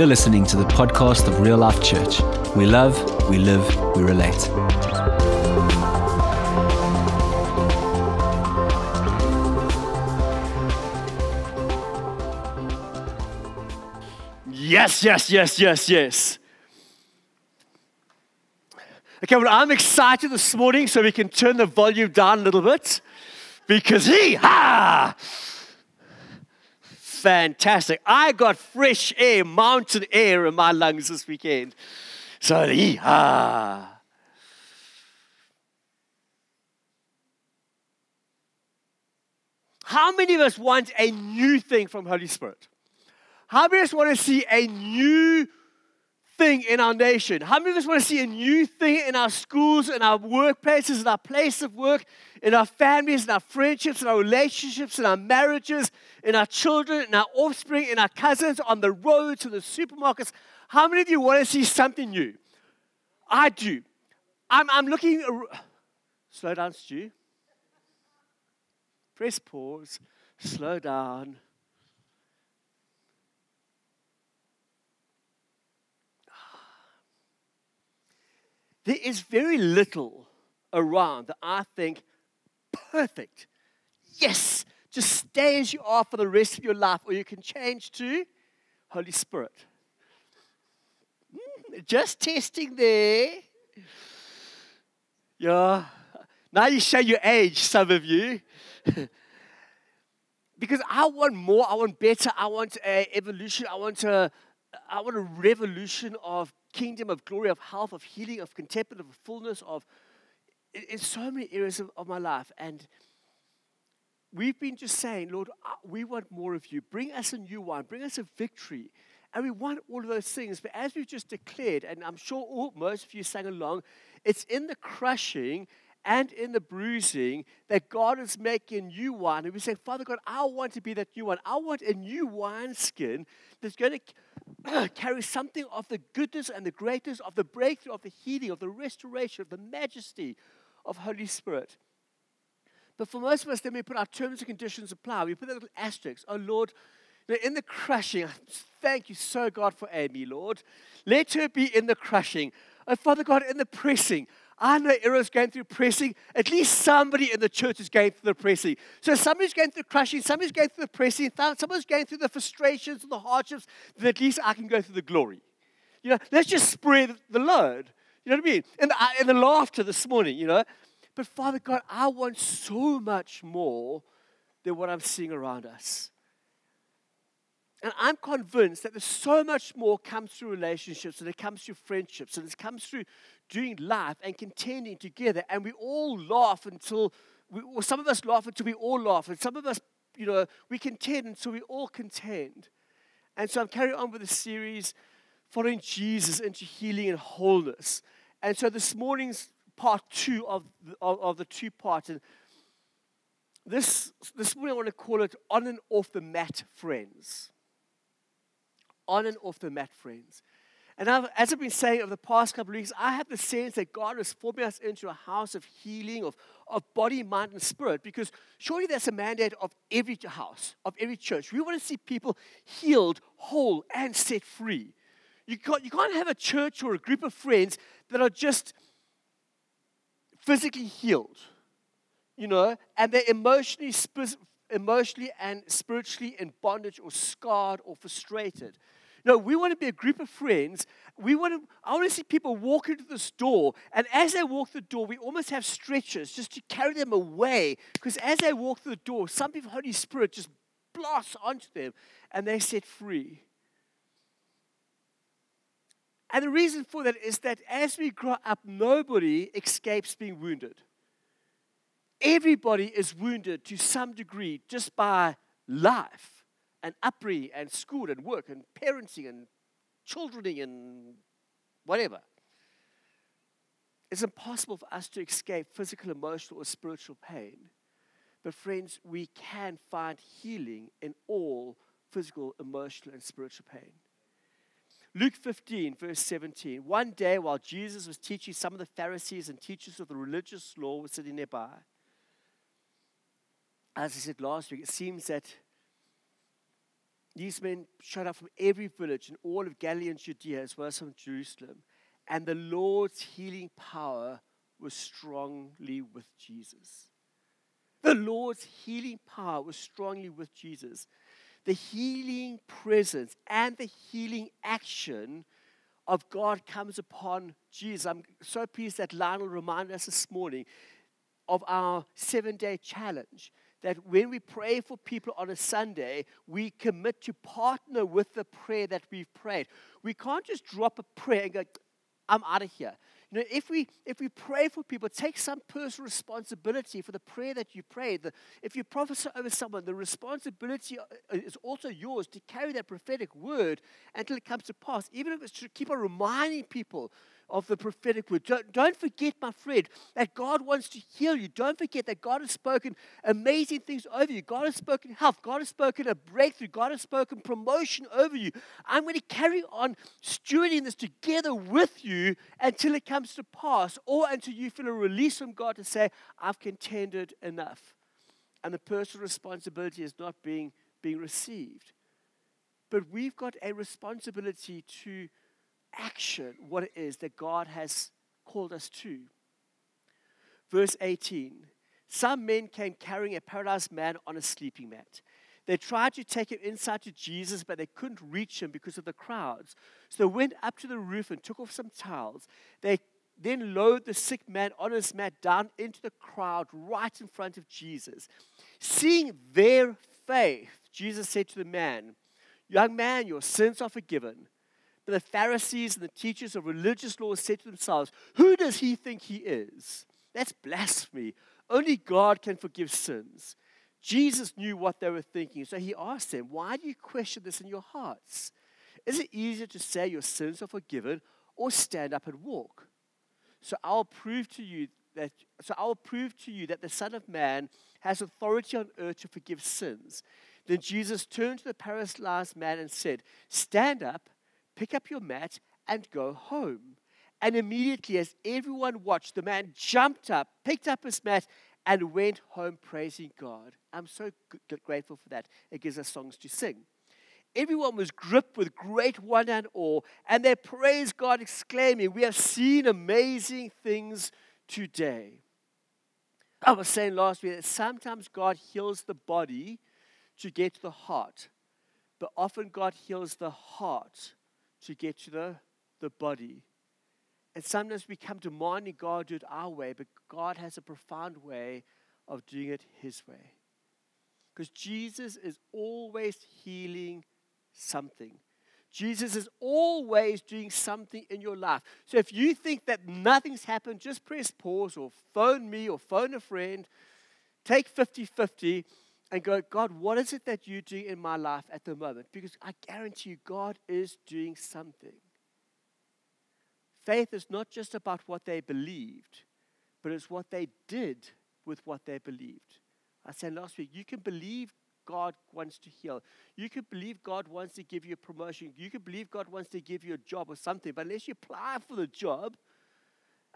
You're listening to the podcast of Real Life Church. We love, we live, we relate. Yes, yes, yes, yes, yes. Okay, well, I'm excited this morning so we can turn the volume down a little bit because he, ha! Fantastic. I got fresh air, mountain air in my lungs this weekend. So, he, ha! How many of us want a new thing from Holy Spirit? How many of us want to see a new thing in our nation? How many of us want to see a new thing in our schools, in our workplaces, in our place of work, in our families, in our friendships, in our relationships, in our marriages, in our children, in our offspring, in our cousins, on the roads, to the supermarkets? How many of you want to see something new? I do. I'm, I'm looking. Slow down, Stu. Press pause. Slow down. There is very little around that I think perfect. Yes, just stay as you are for the rest of your life, or you can change to Holy Spirit. Mm, just testing there. Yeah. Now you show your age, some of you. because I want more, I want better, I want a evolution, I want a, I want a revolution of kingdom, of glory, of health, of healing, of contentment, of fullness, of in, so many areas of, of, my life. And we've been just saying, Lord, we want more of you. Bring us a new wine, bring us a victory. And we want all of those things. But as we've just declared, and I'm sure all, most of you sang along, it's in the crushing and in the bruising that God is making new wine. And we say, Father God, I want to be that new wine. I want a new wineskin that's going to carry something of the goodness and the greatness of the breakthrough, of the healing, of the restoration, of the majesty of Holy Spirit. But for most of us, then we put our terms and conditions apply. We put a little asterisk. Oh Lord, in the crushing, thank you so God for Amy, Lord. Let her be in the crushing. Oh Father God, in the pressing. I know Errol's going through pressing. At least somebody in the church is going through the pressing. So somebody's going through crushing, somebody's going through the pressing, someone's going through the frustrations and the hardships, then at least I can go through the glory. You know, let's just spread the load. You know what I mean? And the, and the laughter this morning, you know. But Father God, I want so much more than what I'm seeing around us. And I'm convinced that there's so much more comes through relationships and it comes through friendships and it comes through doing life and contending together. And we all laugh until, we, or some of us laugh until we all laugh. And some of us, you know, we contend until we all contend. And so I'm carrying on with the series, following Jesus into healing and wholeness. And so this morning's part two of the, of, of the two parts. And this, this morning I want to call it on and off the mat friends on and off the mat, friends. And I've, as I've been saying over the past couple of weeks, I have the sense that God is forming us into a house of healing, of, of body, mind, and spirit, because surely that's a mandate of every house, of every church. We want to see people healed, whole, and set free. You can't, you can't have a church or a group of friends that are just physically healed, you know, and they're emotionally, emotionally and spiritually in bondage or scarred or frustrated. No, we want to be a group of friends. We want to, I want to see people walk into this door, and as they walk the door, we almost have stretchers just to carry them away. Because as they walk through the door, some people, Holy Spirit just blasts onto them, and they're set free. And the reason for that is that as we grow up, nobody escapes being wounded. Everybody is wounded to some degree just by life and upbringing and school and work and parenting and childrening and whatever. It's impossible for us to escape physical, emotional, or spiritual pain. But, friends, we can find healing in all physical, emotional, and spiritual pain. Luke 15, verse 17. One day, while Jesus was teaching, some of the Pharisees and teachers of the religious law were sitting nearby. As I said last week, it seems that these men showed up from every village in all of Galilee and Judea, as well as from Jerusalem. And the Lord's healing power was strongly with Jesus. The Lord's healing power was strongly with Jesus. The healing presence and the healing action of God comes upon Jesus. I'm so pleased that Lionel reminded us this morning of our seven day challenge. That when we pray for people on a Sunday, we commit to partner with the prayer that we've prayed. We can't just drop a prayer and go, I'm out of here. You know, if we if we pray for people, take some personal responsibility for the prayer that you prayed. If you prophesy over someone, the responsibility uh, is also yours to carry that prophetic word until it comes to pass. Even if it's to keep on reminding people of the prophetic word. Don't, don't forget, my friend, that God wants to heal you. Don't forget that God has spoken amazing things over you. God has spoken health. God has spoken a breakthrough. God has spoken promotion over you. I'm going to carry on stewarding this together with you until it comes to pass or until you feel a release from God to say, I've contended enough. And the personal responsibility is not being, being received. But we've got a responsibility to action what it is that God has called us to. Verse 18 Some men came carrying a paralyzed man on a sleeping mat. They tried to take him inside to Jesus, but they couldn't reach him because of the crowds. So they went up to the roof and took off some towels. They then lowered the sick man on his mat down into the crowd right in front of Jesus. Seeing their faith, Jesus said to the man, Young man, your sins are forgiven. The Pharisees and the teachers of religious law said to themselves, Who does he think he is? That's blasphemy. Only God can forgive sins. Jesus knew what they were thinking, so he asked them, Why do you question this in your hearts? Is it easier to say your sins are forgiven or stand up and walk? So I'll prove to you that so I'll prove to you that the Son of Man has authority on earth to forgive sins. Then Jesus turned to the paralyzed man and said, Stand up Pick up your mat and go home. And immediately, as everyone watched, the man jumped up, picked up his mat, and went home praising God. I'm so grateful for that. It gives us songs to sing. Everyone was gripped with great wonder and awe, and they praised God, exclaiming, We have seen amazing things today. I was saying last week that sometimes God heals the body to get to the heart, but often God heals the heart to get to the, the body. And sometimes we come demanding God do it our way, but God has a profound way of doing it His way. Because Jesus is always healing something. Jesus is always doing something in your life. So if you think that nothing's happened, just press pause or phone me or phone a friend. Take 50 50 and go, God, what is it that you do in my life at the moment? Because I guarantee you, God is doing something. Faith is not just about what they believed, but it's what they did with what they believed. I said last week, you can believe God wants to heal. You can believe God wants to give you a promotion. You can believe God wants to give you a job or something. But unless you apply for the job,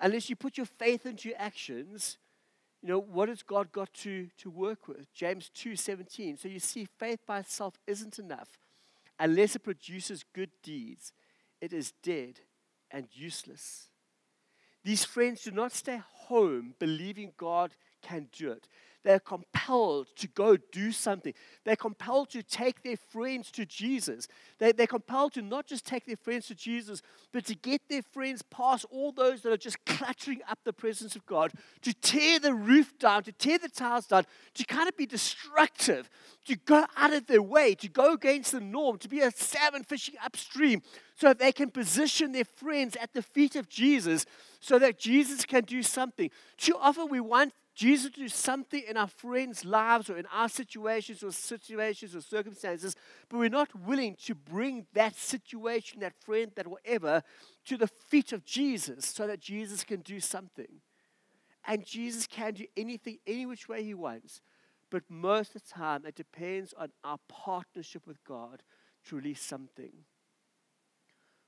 unless you put your faith into your actions, you know, what has God got to, to work with? James 2:17. So you see, faith by itself isn't enough. Unless it produces good deeds, it is dead and useless. These friends do not stay home believing God can do it. They're compelled to go do something. They're compelled to take their friends to Jesus. They, they're compelled to not just take their friends to Jesus, but to get their friends past all those that are just cluttering up the presence of God, to tear the roof down, to tear the tiles down, to kind of be destructive, to go out of their way, to go against the norm, to be a salmon fishing upstream, so that they can position their friends at the feet of Jesus so that Jesus can do something. Too often we want Jesus to do something in our friends' lives or in our situations or situations or circumstances, but we're not willing to bring that situation, that friend, that whatever, to the feet of Jesus so that Jesus can do something. And Jesus can do anything, any which way He wants. But most of the time, it depends on our partnership with God to release something.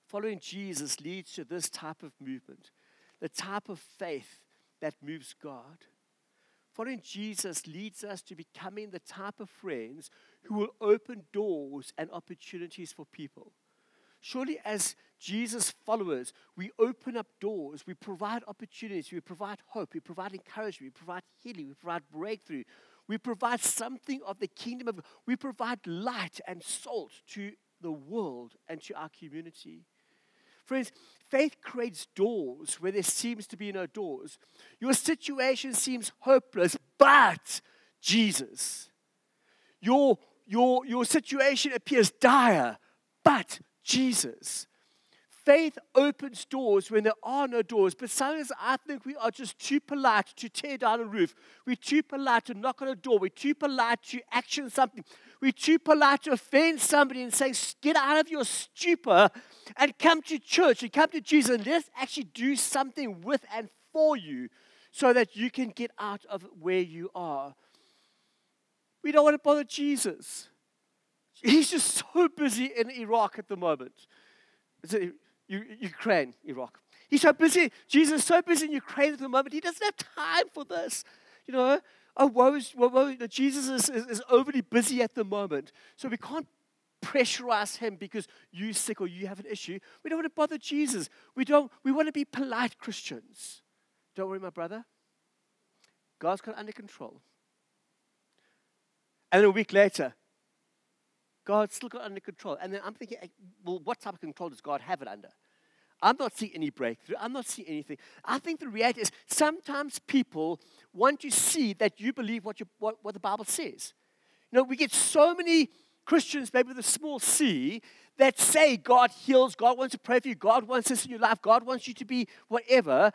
Following Jesus leads to this type of movement, the type of faith that moves God. Following Jesus leads us to becoming the type of friends who will open doors and opportunities for people. Surely, as Jesus followers, we open up doors, we provide opportunities, we provide hope, we provide encouragement, we provide healing, we provide breakthrough, we provide something of the kingdom of God, we provide light and salt to the world and to our community. Friends, faith creates doors where there seems to be no doors. Your situation seems hopeless, but Jesus. Your, your, your situation appears dire, but Jesus. Faith opens doors when there are no doors, but sometimes I think we are just too polite to tear down a roof. We're too polite to knock on a door. We're too polite to action something. We're too polite to offend somebody and say, Get out of your stupor and come to church and come to Jesus and let's actually do something with and for you so that you can get out of where you are. We don't want to bother Jesus. He's just so busy in Iraq at the moment. Ukraine, Iraq. He's so busy. Jesus is so busy in Ukraine at the moment. He doesn't have time for this. You know, oh, woe is, woe, woe, Jesus is, is, is overly busy at the moment. So we can't pressurize him because you're sick or you have an issue. We don't want to bother Jesus. We don't, we want to be polite Christians. Don't worry, my brother. God's got under control. And then a week later, God's still got under control. And then I'm thinking, eh, well, what type of control does God have it under? I'm not seeing any breakthrough. I'm not seeing anything. I think the reality is sometimes people want to see that you believe what, you, what, what the Bible says. You know, we get so many Christians, maybe with a small c, that say God heals, God wants to pray for you, God wants this in your life, God wants you to be whatever.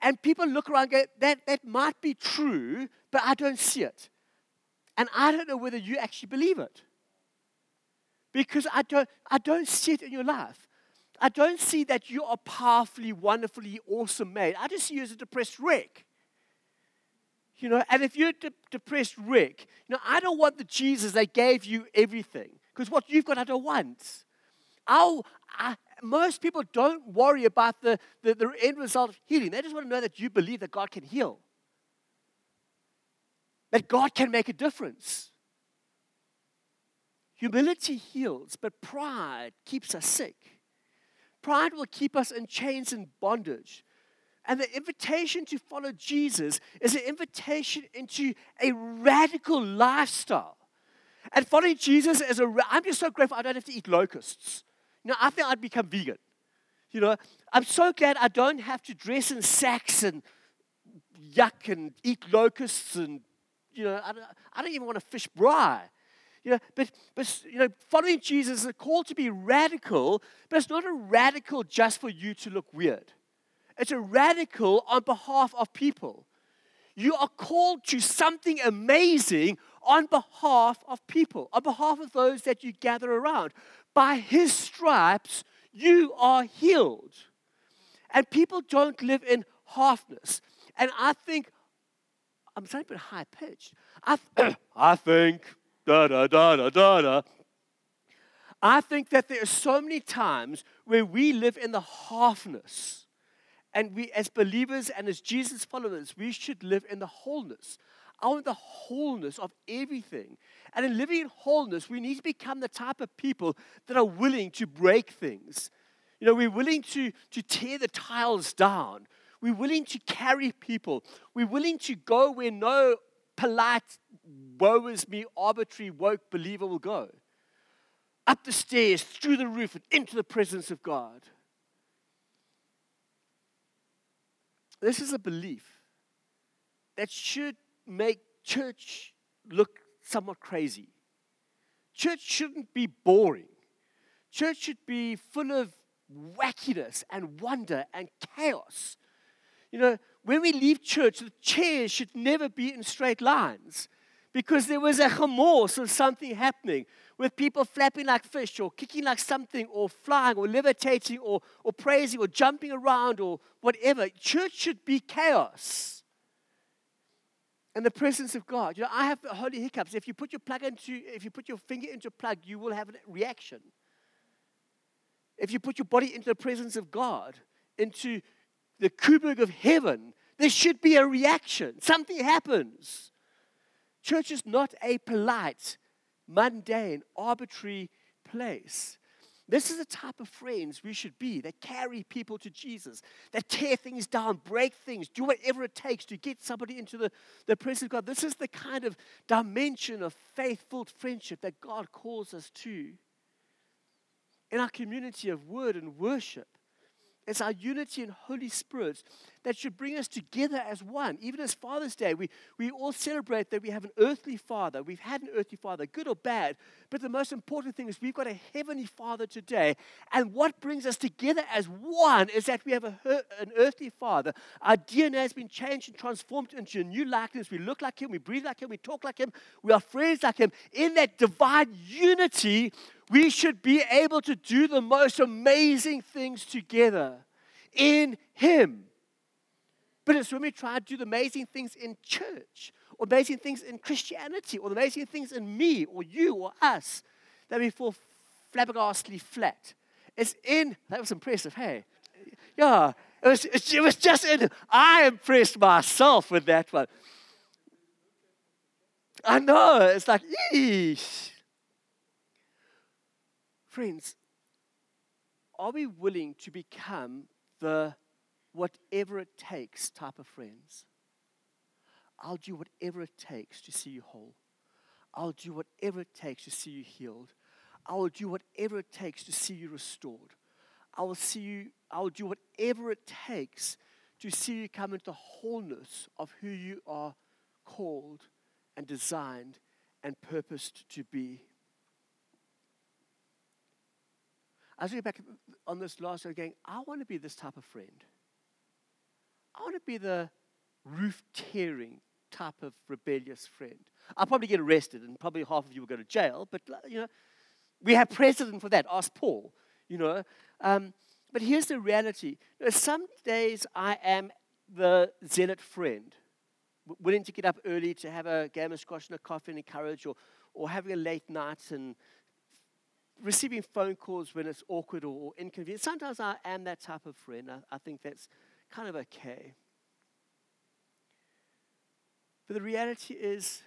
And people look around and go, that, that might be true, but I don't see it. And I don't know whether you actually believe it because I don't, I don't see it in your life. I don't see that you are powerfully, wonderfully, awesome made. I just see you as a depressed wreck. You know, and if you're a de- depressed wreck, you know, I don't want the Jesus that gave you everything. Because what you've got, I don't want. I'll, I, most people don't worry about the, the, the end result of healing. They just want to know that you believe that God can heal, that God can make a difference. Humility heals, but pride keeps us sick. Pride will keep us in chains and bondage. And the invitation to follow Jesus is an invitation into a radical lifestyle. And following Jesus is a, I'm just so grateful I don't have to eat locusts. You know, I think I'd become vegan. You know, I'm so glad I don't have to dress in sacks and yuck and eat locusts and, you know, I don't, I don't even want to fish braai. You know, but, but you know, following Jesus is a call to be radical, but it's not a radical just for you to look weird. It's a radical on behalf of people. You are called to something amazing on behalf of people, on behalf of those that you gather around. By his stripes, you are healed. And people don't live in halfness. And I think, I'm sounding a bit high pitched. I, I think da da da da da da. I think that there are so many times where we live in the halfness. And we, as believers and as Jesus followers, we should live in the wholeness. I want the wholeness of everything. And in living in wholeness, we need to become the type of people that are willing to break things. You know, we're willing to, to tear the tiles down. We're willing to carry people. We're willing to go where no polite, woe is me, arbitrary, woke believer will go. Up the stairs, through the roof, and into the presence of God. This is a belief that should make church look somewhat crazy. Church shouldn't be boring. Church should be full of wackiness and wonder and chaos. You know, when we leave church, the chairs should never be in straight lines because there was a chamors of something happening with people flapping like fish or kicking like something or flying or levitating or, or praising or jumping around or whatever. Church should be chaos. In the presence of God. You know, I have holy hiccups. If you put your plug into, if you put your finger into a plug, you will have a reaction. If you put your body into the presence of God, into the Kuberg of heaven, There should be a reaction. Something happens. Church is not a polite, mundane, arbitrary place. This is the type of friends we should be that carry people to Jesus, that tear things down, break things, do whatever it takes to get somebody into the, the presence of God. This is the kind of dimension of faithful friendship that God calls us to. In our community of word and worship, it's our unity in Holy Spirit that should bring us together as one. Even as Father's Day, we, we all celebrate that we have an earthly father. We've had an earthly father, good or bad. But the most important thing is we've got a heavenly father today. And what brings us together as one is that we have a, an earthly father. Our DNA has been changed and transformed into a new likeness. We look like him, we breathe like him, we talk like him, we are friends like him. In that divine unity, we should be able to do the most amazing things together in Him. But it's when we try to do the amazing things in church, or amazing things in Christianity, or the amazing things in me, or you, or us, that we fall flabbergastly flat. It's in, that was impressive, hey? Yeah, it was, it was just in, I impressed myself with that one. I know, it's like, eesh. Friends, are we willing to become the whatever it takes type of friends? I'll do whatever it takes to see you whole. I'll do whatever it takes to see you healed. I will do whatever it takes to see you restored. I will see you, I will do whatever it takes to see you come into the wholeness of who you are called and designed and purposed to be. As we looking back on this last year going, I want to be this type of friend. I want to be the roof tearing type of rebellious friend. I'll probably get arrested and probably half of you will go to jail, but you know, we have precedent for that. Ask Paul, you know. Um, but here's the reality. Some days I am the zealot friend, willing to get up early to have a game of squash and a coffee and encourage, or, or having a late night and receiving phone calls when it's awkward or, inconvenient. Sometimes I am that type of friend. I, I think that's kind of okay. But the reality is,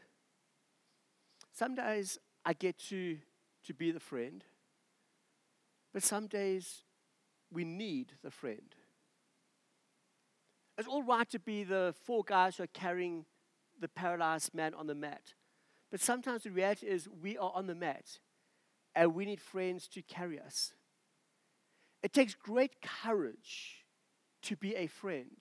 some days I get to, to be the friend, but some days we need the friend. It's all right to be the four guys who are carrying the paralyzed man on the mat. But sometimes the reality is we are on the mat and we need friends to carry us. It takes great courage to be a friend.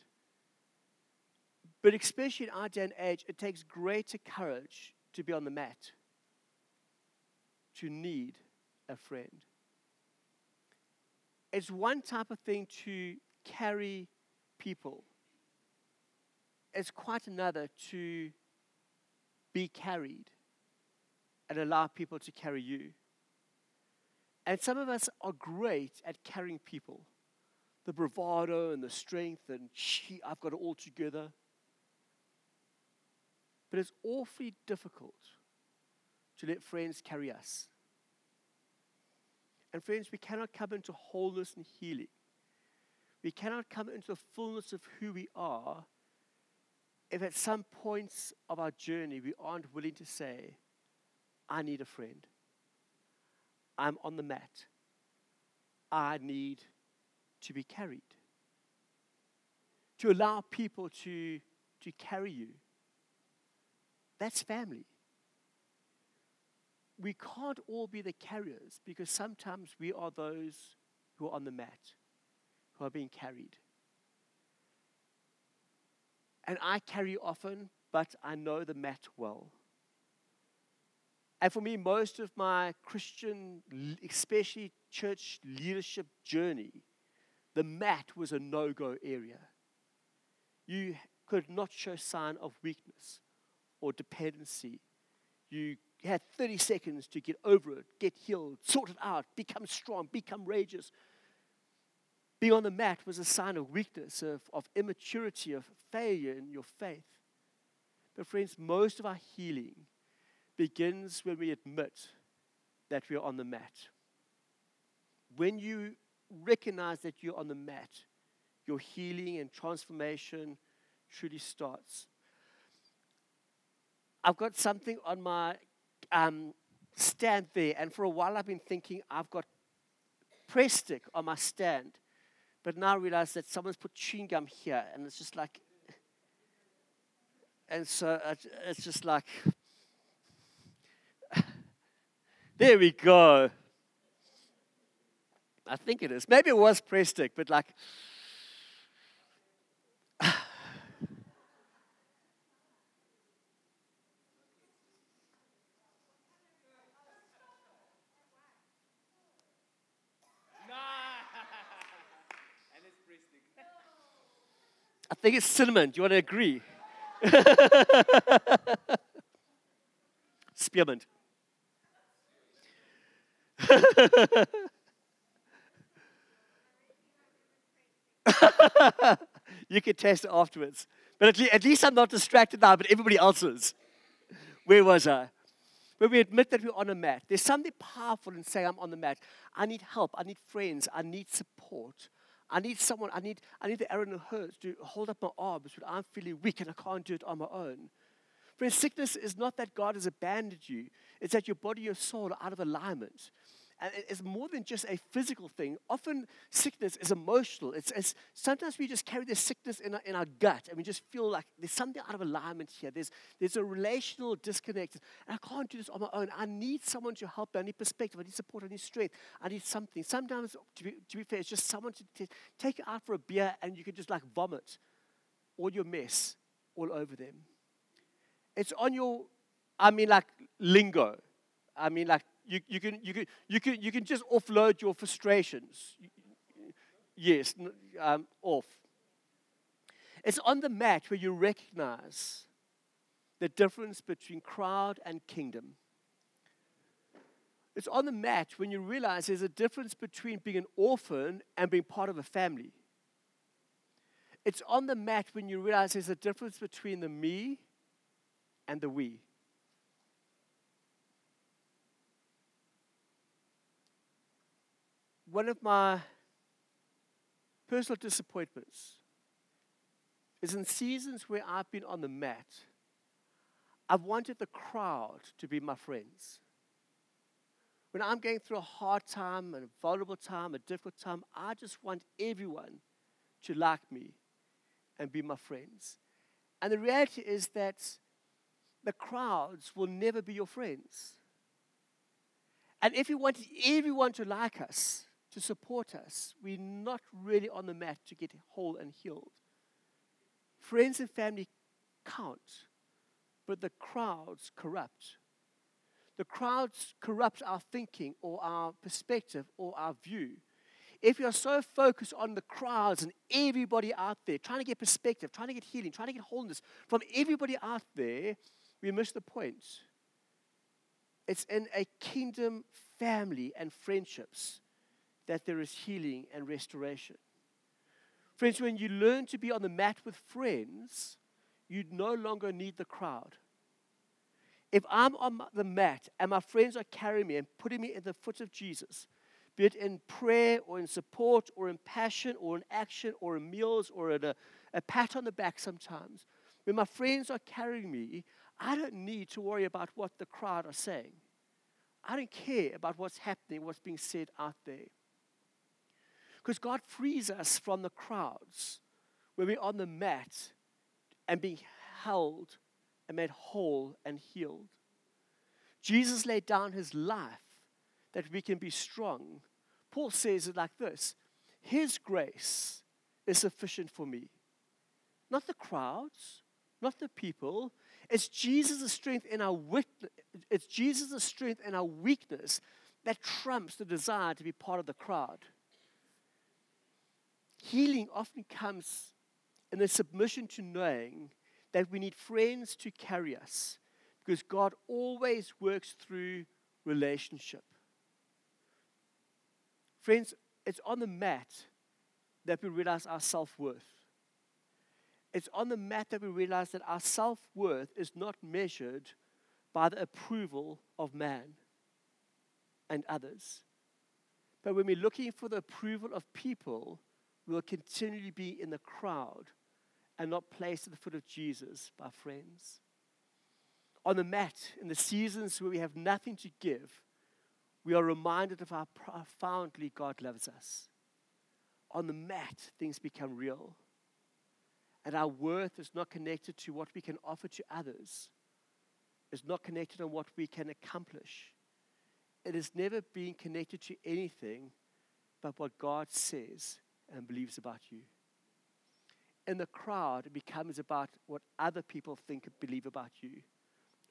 But especially in our day and age, it takes greater courage to be on the mat, to need a friend. It's one type of thing to carry people, it's quite another to be carried and allow people to carry you. And some of us are great at carrying people the bravado and the strength, and gee, I've got it all together. But it's awfully difficult to let friends carry us. And friends, we cannot come into wholeness and healing. We cannot come into the fullness of who we are if at some points of our journey we aren't willing to say, I need a friend. I'm on the mat. I need to be carried. To allow people to, to carry you. That's family. We can't all be the carriers because sometimes we are those who are on the mat, who are being carried. And I carry often, but I know the mat well. And for me, most of my Christian, especially church leadership journey, the mat was a no go area. You could not show sign of weakness or dependency. You had 30 seconds to get over it, get healed, sort it out, become strong, become courageous. Being on the mat was a sign of weakness, of, of immaturity, of failure in your faith. But, friends, most of our healing begins when we admit that we are on the mat. When you recognize that you're on the mat, your healing and transformation truly starts. I've got something on my um, stand there, and for a while I've been thinking I've got Prestik on my stand, but now I realize that someone's put chewing gum here, and it's just like, and so it's just like, there we go. I think it is. Maybe it was Prestik, but like, I think it's cinnamon. Do you want to agree? Spearmint. you can test it afterwards. But at, le- at least I'm not distracted now, but everybody else is. Where was I? When we admit that we're on a mat, there's something powerful in saying, I'm on the mat. I need help. I need friends. I need support. I need someone, I need, I need the Aaron Hurs to hold up my arms when I'm feeling weak and I can't do it on my own. Friends, sickness is not that God has abandoned you, it's that your body, your soul are out of alignment. And it's more than just a physical thing. Often sickness is emotional. It's, it's sometimes we just carry this sickness in our, in our gut and we just feel like there's something out of alignment here. There's, there's a relational disconnect. And I can't do this on my own. I need someone to help me. I need perspective. I need support. I need strength. I need something. Sometimes, to be, to be fair, it's just someone to t- take you out for a beer and you can just like vomit all your mess all over them. It's on your, I mean, like lingo. I mean, like you, you, can, you, can, you, can, you can just offload your frustrations. Yes, um, off. It's on the mat where you recognize the difference between crowd and kingdom. It's on the mat when you realize there's a difference between being an orphan and being part of a family. It's on the mat when you realize there's a difference between the me and the we. One of my personal disappointments is in seasons where I've been on the mat, I've wanted the crowd to be my friends. When I'm going through a hard time, a vulnerable time, a difficult time, I just want everyone to like me and be my friends. And the reality is that the crowds will never be your friends. And if we want everyone to like us, to support us. We're not really on the mat to get whole and healed. Friends and family count, but the crowds corrupt. The crowds corrupt our thinking or our perspective or our view. If you're so focused on the crowds and everybody out there, trying to get perspective, trying to get healing, trying to get wholeness from everybody out there, we miss the point. It's in a kingdom family and friendships that there is healing and restoration. Friends, when you learn to be on the mat with friends, you no longer need the crowd. If I'm on the mat and my friends are carrying me and putting me in the foot of Jesus, be it in prayer or in support or in passion or in action or in meals or in a, a pat on the back sometimes, when my friends are carrying me, I don't need to worry about what the crowd are saying. I don't care about what's happening, what's being said out there. Because God frees us from the crowds when we're on the mat and being held and made whole and healed. Jesus laid down his life that we can be strong. Paul says it like this His grace is sufficient for me. Not the crowds, not the people. It's Jesus' strength in our witness, it's Jesus' strength in our weakness that trumps the desire to be part of the crowd. Healing often comes in the submission to knowing that we need friends to carry us because God always works through relationship. Friends, it's on the mat that we realize our self worth. It's on the mat that we realize that our self worth is not measured by the approval of man and others. But when we're looking for the approval of people, will continually be in the crowd and not placed at the foot of Jesus by friends. On the mat, in the seasons where we have nothing to give, we are reminded of how profoundly God loves us. On the mat, things become real. And our worth is not connected to what we can offer to others, it's not connected on what we can accomplish. It has never been connected to anything but what God says and believes about you. In the crowd, it becomes about what other people think and believe about you.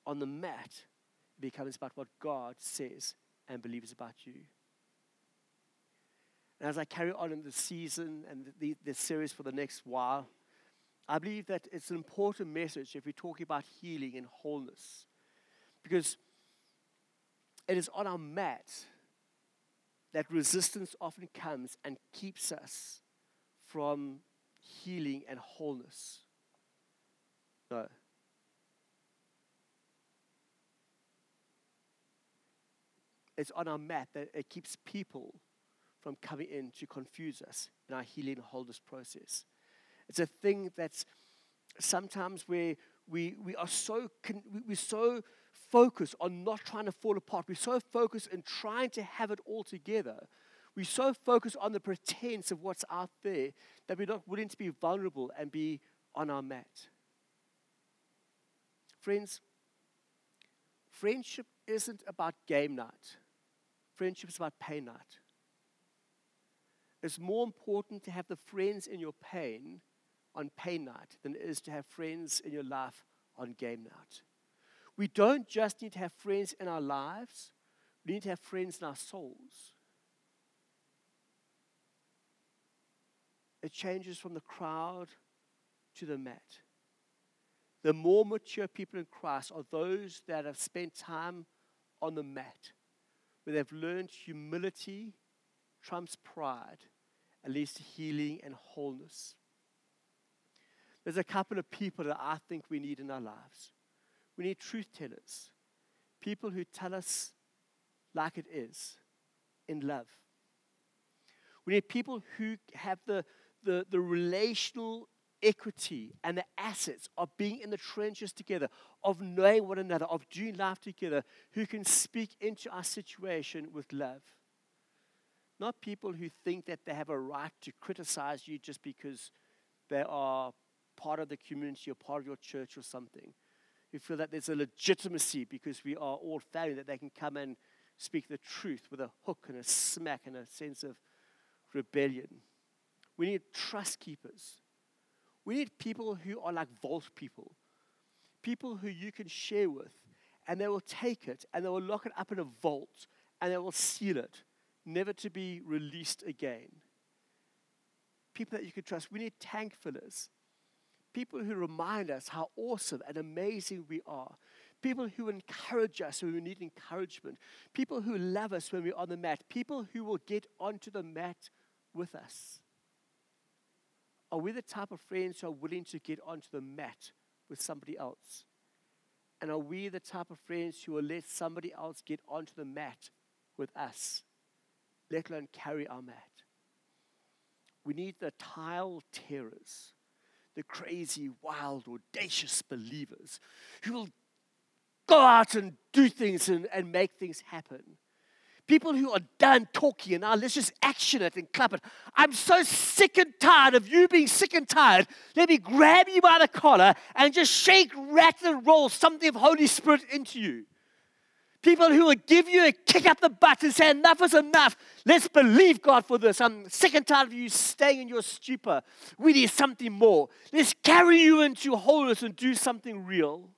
On the mat, it becomes about what God says and believes about you. And as I carry on in the season and the, the series for the next while, I believe that it's an important message if we're talking about healing and wholeness. Because it is on our mat that resistance often comes and keeps us from healing and wholeness. No. It's on our mat that it keeps people from coming in to confuse us in our healing and wholeness process. It's a thing that's sometimes where we, we are so, con- we're so focused on not trying to fall apart. We're so focused in trying to have it all together. We're so focused on the pretense of what's out there that we're not willing to be vulnerable and be on our mat. Friends, friendship isn't about game night. Friendship is about pain night. It's more important to have the friends in your pain on pain night than it is to have friends in your life on game night. We don't just need to have friends in our lives, we need to have friends in our souls. It changes from the crowd to the mat. The more mature people in Christ are those that have spent time on the mat, where they've learned humility trumps pride and leads to healing and wholeness. There's a couple of people that I think we need in our lives. We need truth tellers, people who tell us like it is in love. We need people who have the, the, the relational equity and the assets of being in the trenches together, of knowing one another, of doing life together, who can speak into our situation with love. Not people who think that they have a right to criticize you just because they are part of the community or part of your church or something. We feel that there's a legitimacy because we are all family, that they can come and speak the truth with a hook and a smack and a sense of rebellion. We need trust keepers. We need people who are like vault people, people who you can share with, and they will take it and they will lock it up in a vault and they will seal it, never to be released again. People that you can trust. We need tank fillers people who remind us how awesome and amazing we are, people who encourage us when we need encouragement, people who love us when we're on the mat, people who will get onto the mat with us. Are we the type of friends who are willing to get onto the mat with somebody else? And are we the type of friends who will let somebody else get onto the mat with us, let alone carry our mat? We need the tile terrors the crazy, wild, audacious believers who will go out and do things and, and make things happen. People who are done talking and now let's just action it and clap it. I'm so sick and tired of you being sick and tired. Let me grab you by the collar and just shake, rattle, and roll something of Holy Spirit into you. People who will give you a kick up the butt and say, enough is enough. Let's believe God for this. Um, I'm sick and tired of you staying in your stupor. We need something more. Let's carry you into wholeness and do something real.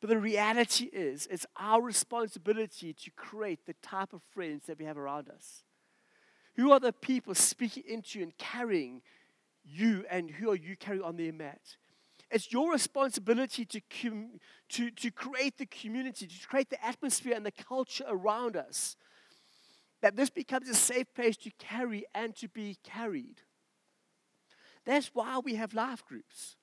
But the reality is, it's our responsibility to create the type of friends that we have around us. Who are the people speaking into you and carrying you, and who are you carrying on their mat? It's your responsibility to, com- to, to create the community, to create the atmosphere and the culture around us. That this becomes a safe place to carry and to be carried. That's why we have life groups.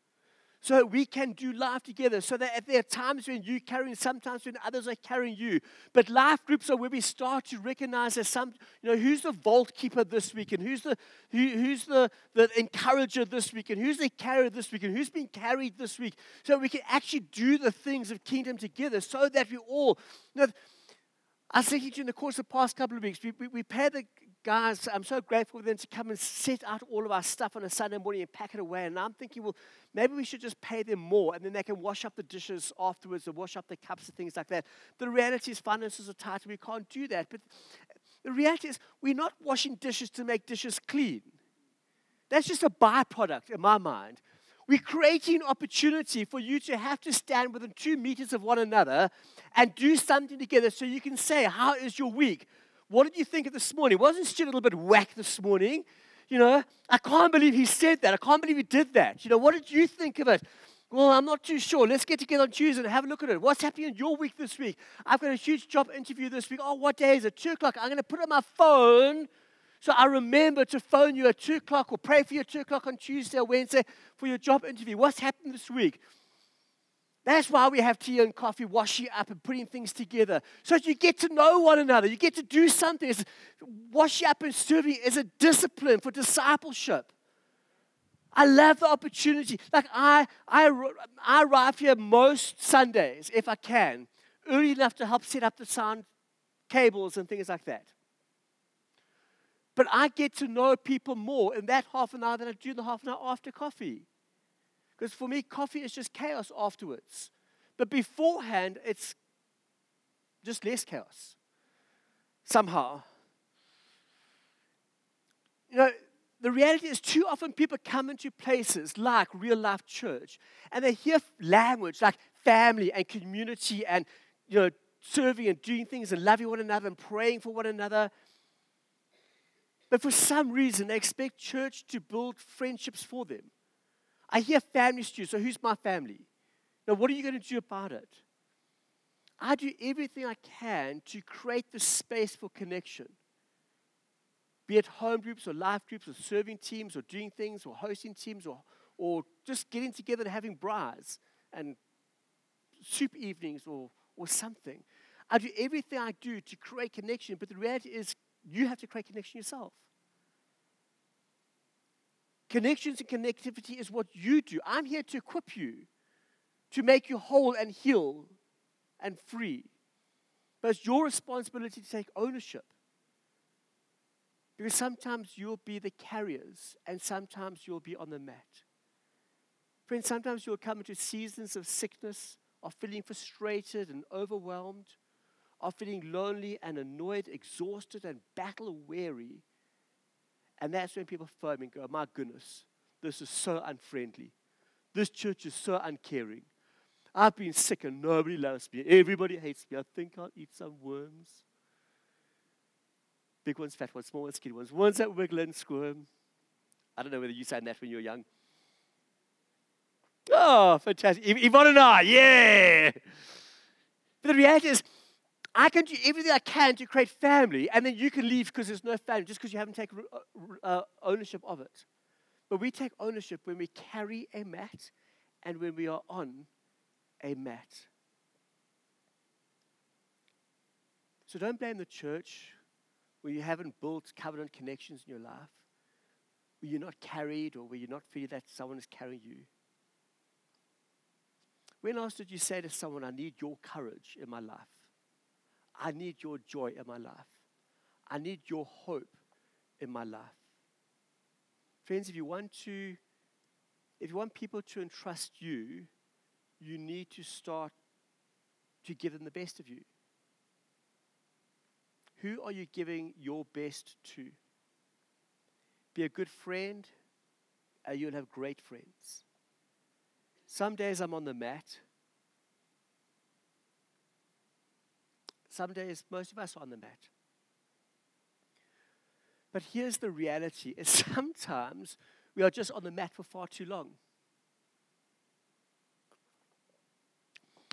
So we can do life together. So that there are times when you're carrying, sometimes when others are carrying you. But life groups are where we start to recognize that some, you know, who's the vault keeper this week, and who's the who, who's the, the encourager this week, and who's the carrier this week, and who's been carried this week. So we can actually do the things of kingdom together, so that we all, you know, I was thinking in the course of the past couple of weeks, we, we, we pay the guys, I'm so grateful for them to come and set out all of our stuff on a Sunday morning and pack it away. And I'm thinking, well, maybe we should just pay them more and then they can wash up the dishes afterwards and wash up the cups and things like that. The reality is, finances are tight and we can't do that. But the reality is, we're not washing dishes to make dishes clean. That's just a byproduct in my mind. We're creating an opportunity for you to have to stand within two meters of one another and do something together so you can say, How is your week? What did you think of this morning? Wasn't Stu a little bit whack this morning? You know, I can't believe he said that. I can't believe he did that. You know, what did you think of it? Well, I'm not too sure. Let's get together on Tuesday and have a look at it. What's happening in your week this week? I've got a huge job interview this week. Oh, what day is it? Two o'clock. I'm going to put on my phone so I remember to phone you at two o'clock or pray for you at two o'clock on Tuesday or Wednesday for your job interview. What's happened this week? That's why we have tea and coffee, washing up and putting things together. So you get to know one another. You get to do something. It's, washing up and serving is a discipline for discipleship. I love the opportunity. Like I, I, I arrive here most Sundays, if I can, early enough to help set up the sound cables and things like that. But I get to know people more in that half an hour than I do in the half an hour after coffee. Because for me, coffee is just chaos afterwards. But beforehand, it's just less chaos. Somehow. You know, the reality is too often people come into places like real life church and they hear language like family and community and you know serving and doing things and loving one another and praying for one another. But for some reason they expect church to build friendships for them. I hear family Stu. So who's my family? Now, what are you going to do about it? I do everything I can to create the space for connection. Be it home groups or life groups or serving teams or doing things or hosting teams or, or just getting together and having bras and soup evenings or, or something. I do everything I do to create connection, but the reality is you have to create connection yourself. Connections and connectivity is what you do. I'm here to equip you, to make you whole and heal and free. But it's your responsibility to take ownership. Because sometimes you'll be the carriers and sometimes you'll be on the mat. Friends, sometimes you'll come into seasons of sickness, of feeling frustrated and overwhelmed, of feeling lonely and annoyed, exhausted and battle weary. And that's when people me and go, My goodness, this is so unfriendly. This church is so uncaring. I've been sick and nobody loves me. Everybody hates me. I think I'll eat some worms. Big ones, fat ones, small ones, skinny ones. Ones that wiggle and squirm. I don't know whether you sang that when you were young. Oh, fantastic. Yvonne and I, yeah. But the reality is, I can do everything I can to create family, and then you can leave because there's no family, just because you haven't taken uh, uh, ownership of it. But we take ownership when we carry a mat and when we are on a mat. So don't blame the church where you haven't built covenant connections in your life, where you're not carried or where you're not feeling that someone is carrying you. When last did you say to someone, I need your courage in my life? I need your joy in my life. I need your hope in my life. Friends, if you want to, if you want people to entrust you, you need to start to give them the best of you. Who are you giving your best to? Be a good friend, and you'll have great friends. Some days I'm on the mat, Some days, most of us are on the mat. But here's the reality is sometimes we are just on the mat for far too long.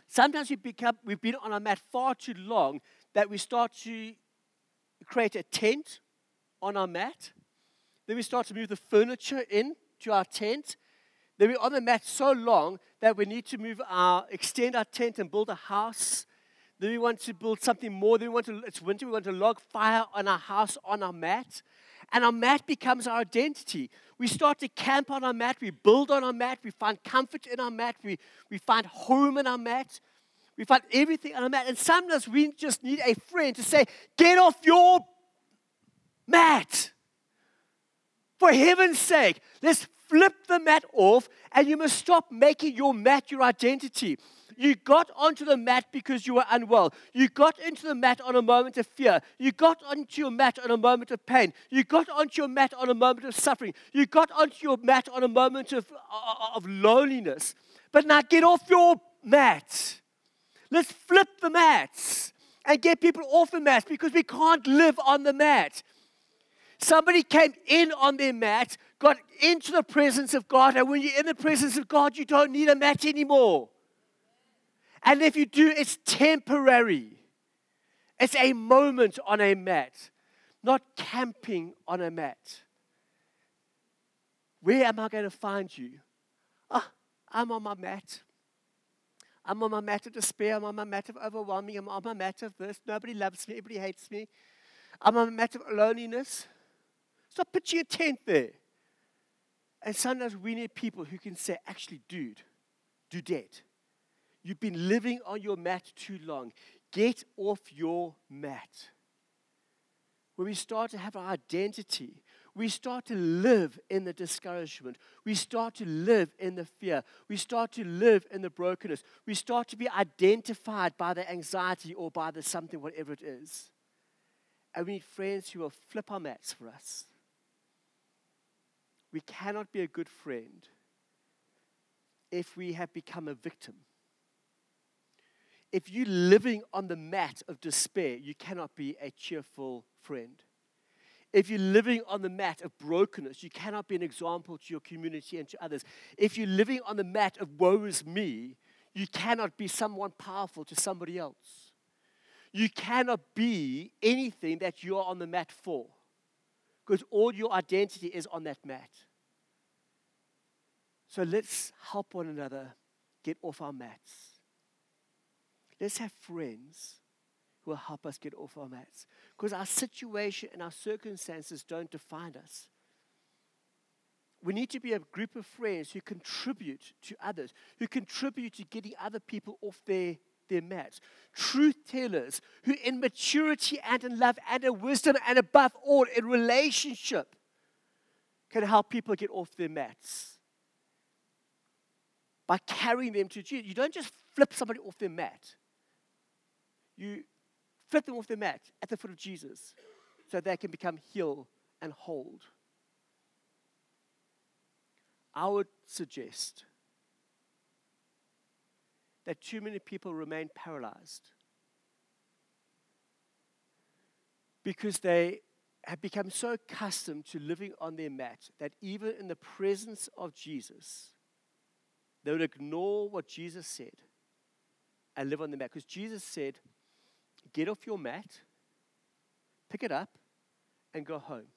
Sometimes we become, we've been on our mat far too long that we start to create a tent on our mat. Then we start to move the furniture in to our tent. Then we're on the mat so long that we need to move our, extend our tent and build a house. Then we want to build something more. Then we want to, it's winter, we want to log fire on our house on our mat. And our mat becomes our identity. We start to camp on our mat, we build on our mat, we find comfort in our mat, we, we find home in our mat, we find everything on our mat. And sometimes we just need a friend to say, Get off your mat. For heaven's sake, let's flip the mat off and you must stop making your mat your identity. You got onto the mat because you were unwell. You got into the mat on a moment of fear. You got onto your mat on a moment of pain. You got onto your mat on a moment of suffering. You got onto your mat on a moment of, uh, of loneliness. But now get off your mat. Let's flip the mats and get people off the mat because we can't live on the mat. Somebody came in on their mat, got into the presence of God, and when you're in the presence of God, you don't need a mat anymore. And if you do, it's temporary. It's a moment on a mat, not camping on a mat. Where am I going to find you? Oh, I'm on my mat. I'm on my mat of despair. I'm on my mat of overwhelming. I'm on my mat of this. Nobody loves me. Everybody hates me. I'm on my mat of loneliness. Stop pitching a tent there. And sometimes we need people who can say, actually, dude, do dead. You've been living on your mat too long. Get off your mat. When we start to have our identity, we start to live in the discouragement. We start to live in the fear. We start to live in the brokenness. We start to be identified by the anxiety or by the something, whatever it is. And we need friends who will flip our mats for us. We cannot be a good friend if we have become a victim. If you're living on the mat of despair, you cannot be a cheerful friend. If you're living on the mat of brokenness, you cannot be an example to your community and to others. If you're living on the mat of woe is me, you cannot be someone powerful to somebody else. You cannot be anything that you are on the mat for because all your identity is on that mat. So let's help one another get off our mats. Let's have friends who will help us get off our mats. Because our situation and our circumstances don't define us. We need to be a group of friends who contribute to others, who contribute to getting other people off their, their mats. Truth tellers who, in maturity and in love and in wisdom and above all, in relationship, can help people get off their mats by carrying them to Jesus. You don't just flip somebody off their mat, you flip them off their mat at the foot of Jesus so they can become healed and hold. I would suggest that too many people remain paralyzed because they have become so accustomed to living on their mat that even in the presence of Jesus, they would ignore what Jesus said and live on the mat. Because Jesus said, get off your mat, pick it up, and go home.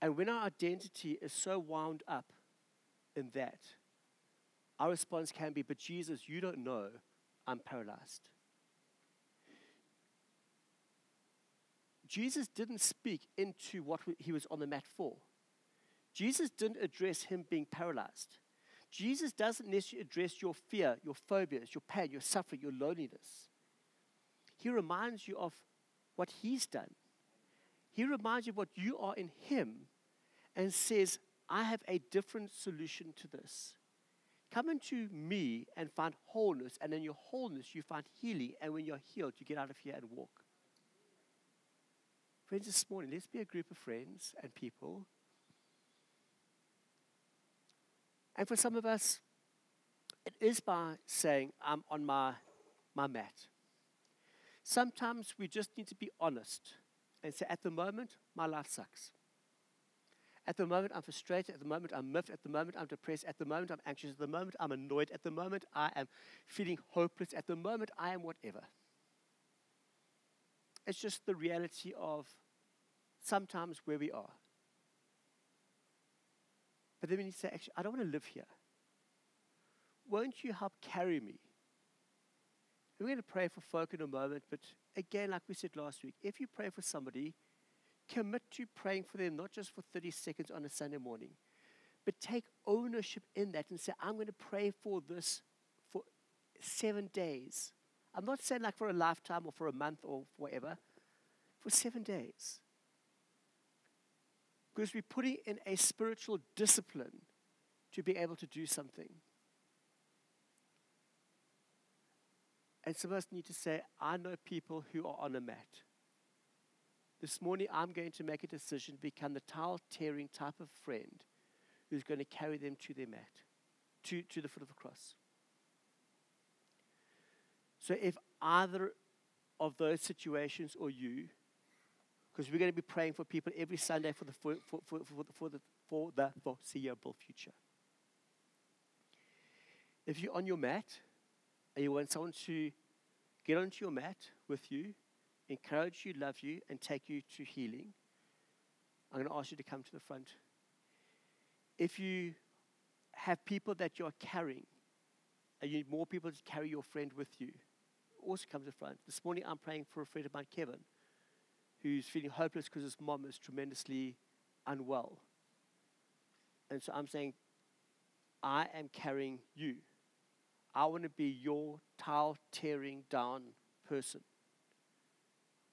And when our identity is so wound up in that, our response can be, But Jesus, you don't know I'm paralyzed. Jesus didn't speak into what he was on the mat for. Jesus didn't address him being paralyzed. Jesus doesn't necessarily address your fear, your phobias, your pain, your suffering, your loneliness. He reminds you of what He's done. He reminds you what you are in Him and says, I have a different solution to this. Come into me and find wholeness, and in your wholeness, you find healing. And when you're healed, you get out of here and walk. Friends, this morning, let's be a group of friends and people. And for some of us, it is by saying, I'm on my, my mat. Sometimes we just need to be honest and say, at the moment, my life sucks. At the moment, I'm frustrated. At the moment, I'm miffed. At the moment, I'm depressed. At the moment, I'm anxious. At the moment, I'm annoyed. At the moment, I am feeling hopeless. At the moment, I am whatever. It's just the reality of sometimes where we are. But then when you say, actually, I don't want to live here, won't you help carry me? We're going to pray for folk in a moment, but again, like we said last week, if you pray for somebody, commit to praying for them, not just for 30 seconds on a Sunday morning, but take ownership in that and say, I'm going to pray for this for seven days. I'm not saying like for a lifetime or for a month or whatever, for seven days. Because we're putting in a spiritual discipline to be able to do something. And some of us need to say, I know people who are on a mat. This morning, I'm going to make a decision to become the towel tearing type of friend who's going to carry them to their mat, to, to the foot of the cross. So if either of those situations or you, because we're going to be praying for people every Sunday for the, for, for, for, for, the, for the, for the foreseeable future. If you're on your mat and you want someone to get onto your mat with you, encourage you, love you, and take you to healing, I'm going to ask you to come to the front. If you have people that you're carrying, and you need more people to carry your friend with you, also come to the front. This morning I'm praying for a friend of mine, Kevin, who's feeling hopeless because his mom is tremendously unwell. And so I'm saying, I am carrying you. I want to be your towel tearing down person.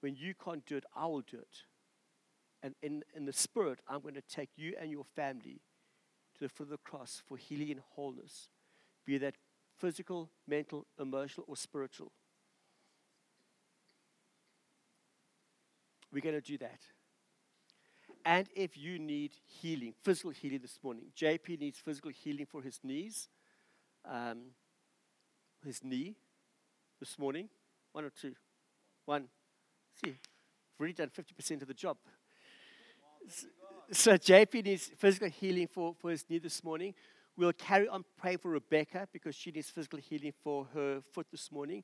When you can't do it, I will do it. And in, in the spirit, I'm going to take you and your family to the foot of the cross for healing and wholeness, be that physical, mental, emotional, or spiritual. We're going to do that. And if you need healing, physical healing this morning, JP needs physical healing for his knees, um, his knee this morning. One or two? One. See, we've already done 50% of the job. So JP needs physical healing for, for his knee this morning. We'll carry on praying for Rebecca because she needs physical healing for her foot this morning.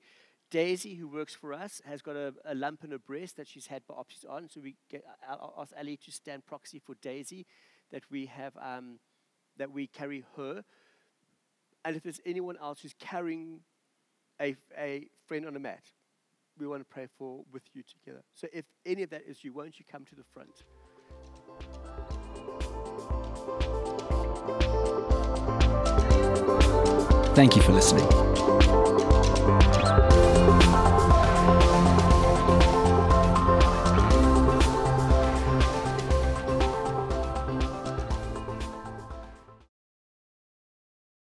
Daisy, who works for us, has got a, a lump in her breast that she's had biopsies on. So we get, I'll ask Ali to stand proxy for Daisy, that we have um, that we carry her. And if there's anyone else who's carrying a, a friend on a mat, we want to pray for with you together. So if any of that is you, won't you come to the front? Thank you for listening.